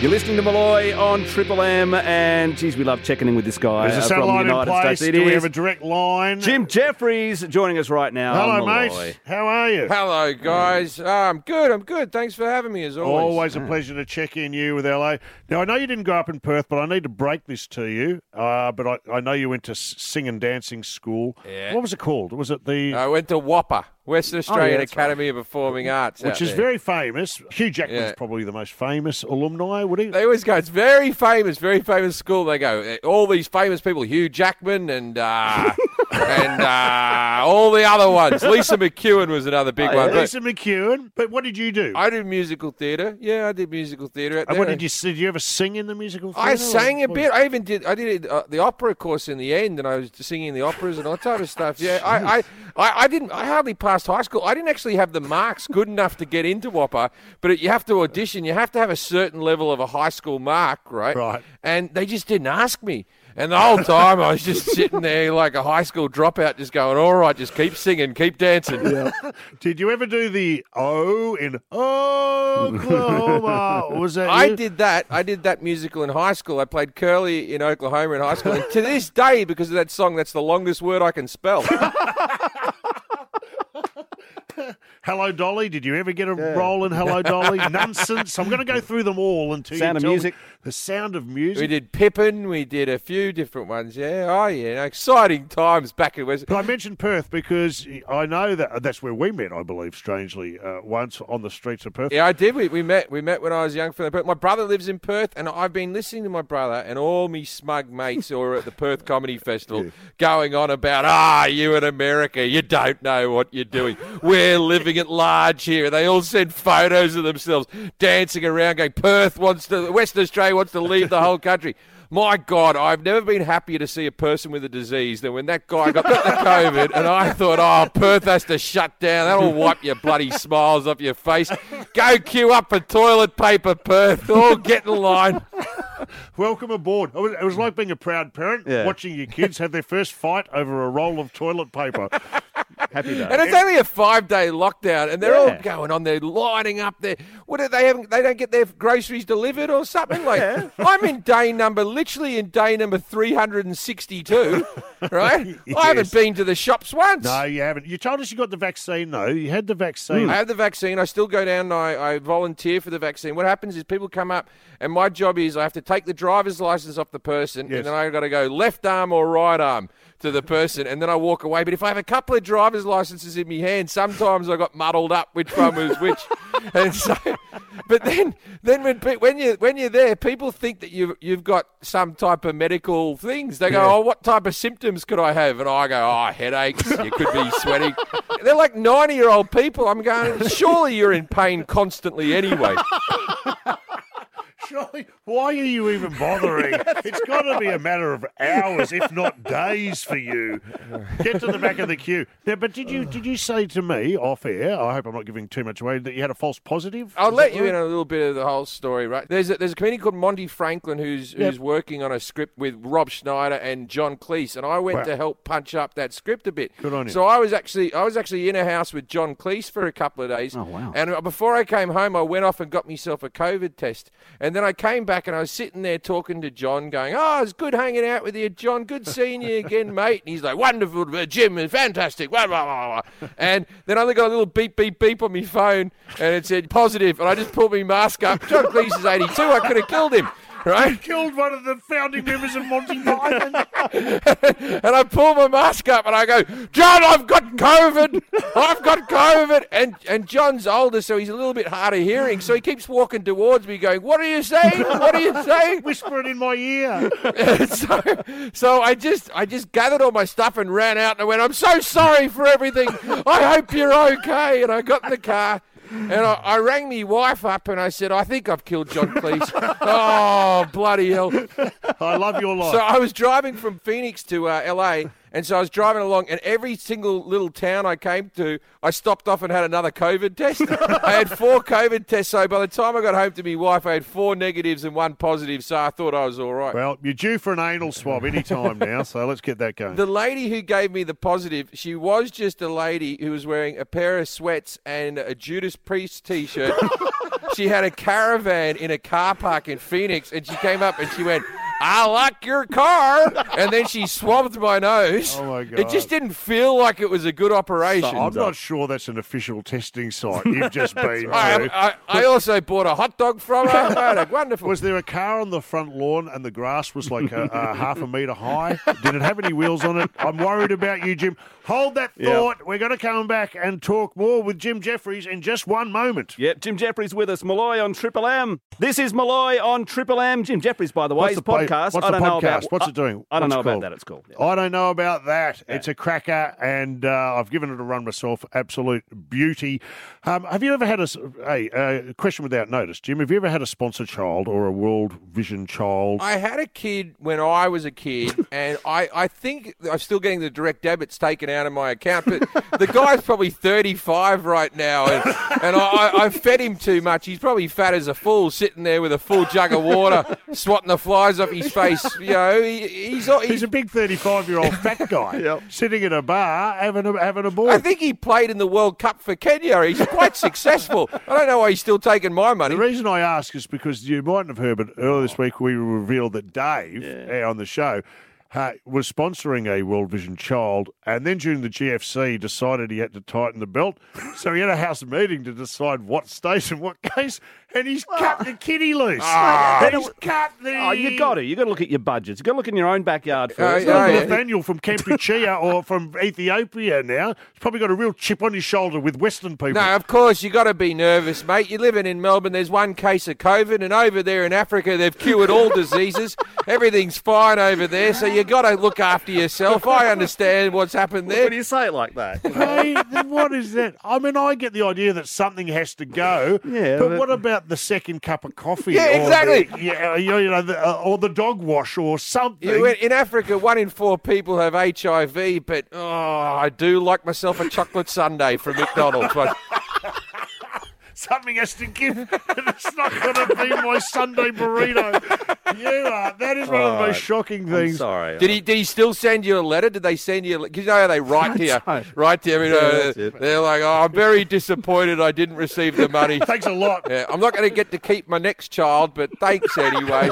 You're listening to Molloy on Triple M, and geez, we love checking in with this guy There's a uh, from the satellite in United place. States. It Do we is have a direct line? Jim Jefferies joining us right now. Hello, on Molloy. mate. How are you? Hello, guys. Uh, I'm good. I'm good. Thanks for having me, as always. Always a pleasure to check in you with LA. Now, I know you didn't grow up in Perth, but I need to break this to you. Uh, but I, I know you went to s- sing and dancing school. Yeah. What was it called? Was it the. I went to WAAPA, Western Australian that's Academy of Performing Arts. which is there. very famous. Hugh Jackman's Yeah. probably the most famous alumni, would he? They always go, it's very famous, very famous school. They go, all these famous people, Hugh Jackman and uh, and uh, all the other ones. Lisa McCune was another big Oh, one. yeah. But Lisa McCune. But what did you do? I did musical theatre. Yeah, I did musical theatre. out and what did you did you ever sing in the musical theatre? I sang a What- bit. I even did. I did uh, the opera course in the end, and I was singing the operas and all that type of stuff. Yeah, I, I, I, I didn't. I hardly passed high school. I didn't actually have the marks good enough to get into WAAPA. But you have to audition. You have to have a certain level of a high school mark, right? Right. And they just didn't ask me. And the whole time I was just sitting there like a high school dropout, just going, "All right, just keep singing, keep dancing." Yeah. Did you ever do the O in Oklahoma? Was that I you? did that. I did that musical in high school. I played Curly in Oklahoma in high school. And to this day, because of that song, that's the longest word I can spell. Hello Dolly. Did you ever get a role in Hello Dolly? Nonsense. I'm going to go through them all until Sound you of tell me- Music. The Sound of music. we did Pippin. We did a few different ones. Yeah. Oh, yeah. Exciting times back in West. But I mentioned Perth because I know that that's where we met. I believe, strangely, uh, once on the streets of Perth. Yeah, I did. We, we met. We met when I was young. From Perth. My brother lives in Perth, and I've been listening to my brother and all me smug mates who are at the Perth Comedy Festival going on about, ah, you in America, you don't know what you're doing. We're living at large here. They all send photos of themselves dancing around, going, Perth wants to, Western Australia wants to leave the whole country. My God, I've never been happier to see a person with a disease than when that guy got the COVID, and I thought, oh, Perth has to shut down. That'll wipe your bloody smiles off your face. Go queue up for toilet paper, Perth. All get in line. Welcome aboard. It was, it was like being a proud parent Yeah. watching your kids have their first fight over a roll of toilet paper. Happy day. And it's only a five day lockdown, and they're Yeah. all going on They're lining up there. What are they having? They don't get their groceries delivered or something like. I'm in day number, literally in day number 362, right? I haven't been to the shops once. no, you haven't. You told us you got the vaccine, though. You had the vaccine. Mm. I have the vaccine. I still go down and I, I volunteer for the vaccine. What happens is people come up, and my job is I have to take the driver's license off the person, Yes. and then I've got to go left arm or right arm to the person, and then I walk away. But if I have a couple of driver's licenses in my hand, sometimes I got muddled up which one was which. and so, but then, then when when you when you're there, people think that you you've got some type of medical things. They go, Yeah. "Oh, what type of symptoms could I have?" And I go, "Oh, headaches. You could be sweating." They're like ninety year old people. I'm going, surely you're in pain constantly anyway. Surely, why are you even bothering? it's got to be a matter of hours, if not days, for you. Get to the back of the queue. Now, but did you did you say to me off air? I hope I'm not giving too much away. That you had a false positive. I'll Is let you right? in on a little bit of the whole story, right? There's a, there's a comedian called Monty Franklin who's Yep. who's working on a script with Rob Schneider and John Cleese, and I went Wow. to help punch up that script a bit. Good on you. So I was actually I was actually in a house with John Cleese for a couple of days. Oh, wow. And before I came home, I went off and got myself a COVID test, and then I came back and I was sitting there talking to John, going, "Oh, it's good hanging out with you, John. Good seeing you again, mate." And he's like, "Wonderful, uh, Jim, fantastic." Blah, blah, blah. And then I got a little beep, beep, beep on my phone, and it said positive. positive, and I just pulled my mask up. John Cleese is 82. I could have killed him. Right? Killed one of the founding members of Monty Python. And I pull my mask up and I go, John, I've got COVID. I've got COVID. And and John's older, so he's a little bit hard of hearing. So he keeps walking towards me, going, What are you saying? What are you saying? Whispering in my ear. so, so I just I just gathered all my stuff and ran out and I went, I'm so sorry for everything. I hope you're okay. And I got in the car. And I, I rang my wife up and I said, I think I've killed John Cleese. oh, bloody hell. I love your life. So I was driving from Phoenix to uh, LA, and so I was driving along, and every single little town I came to, I stopped off and had another COVID test. I had four COVID tests, so by the time I got home to my wife, I had four negatives and one positive, so I thought I was all right. well, you're due for an anal swab any time now, so let's get that going. The lady who gave me the positive, she was just a lady who was wearing a pair of sweats and a Judas Priest t-shirt. she had a caravan in a car park in Phoenix, and she came up and she went. I like your car, and then she swabbed my nose. Oh, my God. It just didn't feel like it was a good operation. I'm not sure that's an official testing site you've just been to. I, I, I also bought a hot dog from her. I had a wonderful. Was there a car on the front lawn and the grass was like a, a half a metre high? Did it have any wheels on it? I'm worried about you, Jim. Hold that Yeah. thought. We're going to come back and talk more with Jim Jefferies in just one moment. Yep, Jim Jefferies with us. Molloy on Triple M. This is Molloy on Triple M. Jim Jefferies, by the way, What's his the podcast. what's I the don't know podcast? about What's it doing? I don't What's know it about called? that. It's called. yeah. I don't know about that. It's a cracker, and uh, I've given it a run myself. Absolute beauty. Um, have you ever had a hey, uh, question without notice, Jim? Have you ever had a sponsor child or a World Vision child? I had a kid when I was a kid, and I, I think I'm still getting the direct debits taken out of my account. But the guy's probably 35 right now, and, and I, I, I fed him too much. He's probably fat as a fool, sitting there with a full jug of water, swatting the flies off his face. You know, he, he's, He's he's a big 35 year old fat guy Yep. sitting in a bar having a, having a ball. I think he played in the World Cup for Kenya. He's quite successful. I don't know why he's still taking my money. The reason I ask is because you mightn't have heard, but earlier this week we revealed that Dave uh, on the show was sponsoring a World Vision child, and then during the GFC decided he had to tighten the belt, so he had a house meeting to decide what state and what case, and he's ah. cut the kitty loose. Ah. And he's cut the. Oh, you got to. You got to look at your budgets. You got to look in your own backyard first. yeah, yeah. Nathaniel from Kampuchea or from Ethiopia now. He's probably got a real chip on his shoulder with Western people. No, of course you got to be nervous, mate. You're living in Melbourne. There's one case of COVID, and over there in Africa, they've cured all diseases. Everything's fine over there, so you got to look after yourself. I understand what's happened there. When do you say it like that. hey, then what is that? I mean, I get the idea that something has to go. Yeah, but, but- what about the second cup of coffee? Yeah, or exactly. The, yeah, you know, the, uh, or the dog wash or something. You- In Africa, one in four people have HIV, but oh, I do like myself a chocolate sundae from McDonald's. But Something has to give. and it's not going to be my Sunday burrito. You are. That is one of the most right. shocking I'm things. sorry. did he? Did he still send you a letter? Did they send you? Because you know how they write to you, don't. write to you. You know, Yeah, that's it. they're like, "Oh, I'm very disappointed. I didn't receive the money." Thanks a lot. Yeah, I'm not going to get to keep my next child, but thanks anyway.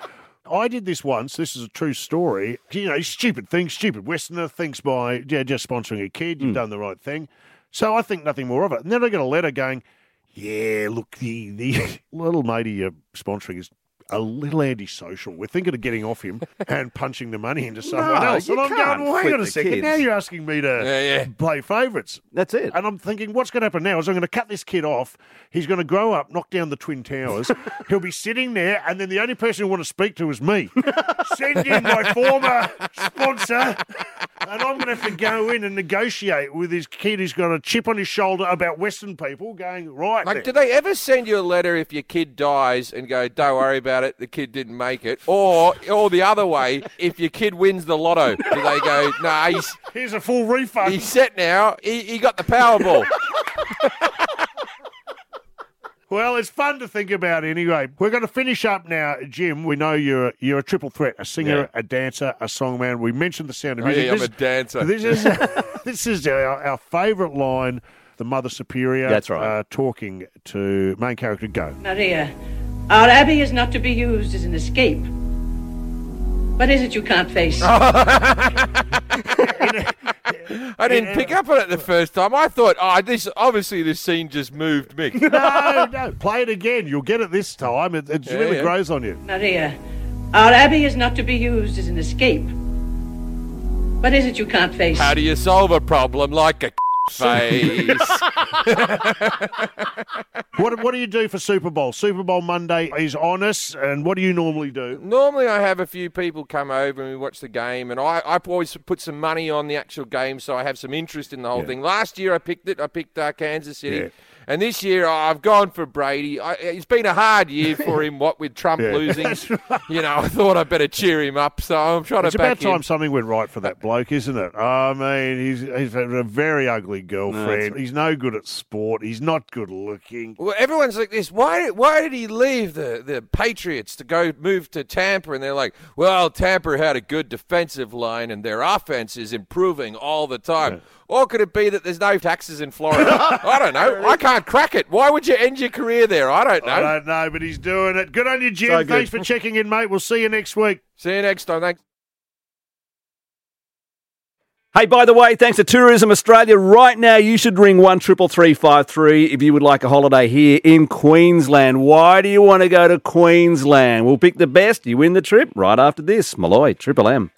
I did this once. This is a true story. You know, stupid thing, stupid Westerner thinks by yeah, just sponsoring a kid, you've hmm. done the right thing. So I think nothing more of it. And then I get a letter going, yeah, look, the the little matey you're sponsoring is a little antisocial. We're thinking of getting off him and punching the money into someone else. you And I'm can't going, well, hang flip on a the second. kids. Now you're asking me to Yeah, yeah. play favourites. That's it. And I'm thinking, what's going to happen now is I'm going to cut this kid off. He's going to grow up, knock down the Twin Towers. He'll be sitting there, and then the only person who want to speak to is me. Send in my former sponsor, and I'm going to have to go in and negotiate with this kid who's got a chip on his shoulder about Western people going, right. Like, do they ever send you a letter if your kid dies and go, "Don't worry about it, the kid didn't make it," or or the other way, if your kid wins the lotto, do they go, "No, he's Here's a full refund. he's set now. He, he got the Powerball." Well, it's fun to think about anyway. We're going to finish up now, Jim. We know you're you're a triple threat: a singer, Yeah. a dancer, a songman. We mentioned the sound of Oh, music. yeah, I'm This- a dancer. This is this is our, our favourite line. The Mother Superior. That's right. Uh, talking to main character Go. Maria, our abbey is not to be used as an escape. What is it you can't face? I didn't pick up on it the first time. I thought, "Oh, this obviously this scene just moved me." no, no, play it again. You'll get it this time. It, it Yeah, really yeah. grows on you. Maria, our abbey is not to be used as an escape. What is it you can't face? How do you solve a problem like a face? What what do you do for Super Bowl? Super Bowl Monday is on us, and what do you normally do? Normally, I have a few people come over and we watch the game, and I, I always put some money on the actual game, so I have some interest in the whole thing. Last year, I picked it. I picked uh, Kansas City. Yeah. And this year, I've gone for Brady. I, it's been a hard year for him, what with Trump Yeah. losing. You know, I thought I'd better cheer him up, so I'm trying It's to about back him. time something went right for that bloke, isn't it? I mean, he's he's had a very ugly girlfriend. he's no good at sport. He's not good looking. Well, everyone's like this. Why? Why did he leave the, the Patriots to go move to Tampa? And they're like, well, Tampa had a good defensive line, and their offense is improving all the time. Or could it be that there's no taxes in Florida? I don't know. I can't can't crack it. Why would you end your career there? I don't know. I don't know, but he's doing it. Good on you, Jim. So good. Thanks for checking in, mate. We'll see you next week. See you next time. Thanks. Hey, by the way, thanks to Tourism Australia, right now you should ring one triple three five three if you would like a holiday here in Queensland. Why do you want to go to Queensland? We'll pick the best. You win the trip right after this. Molloy, Triple M.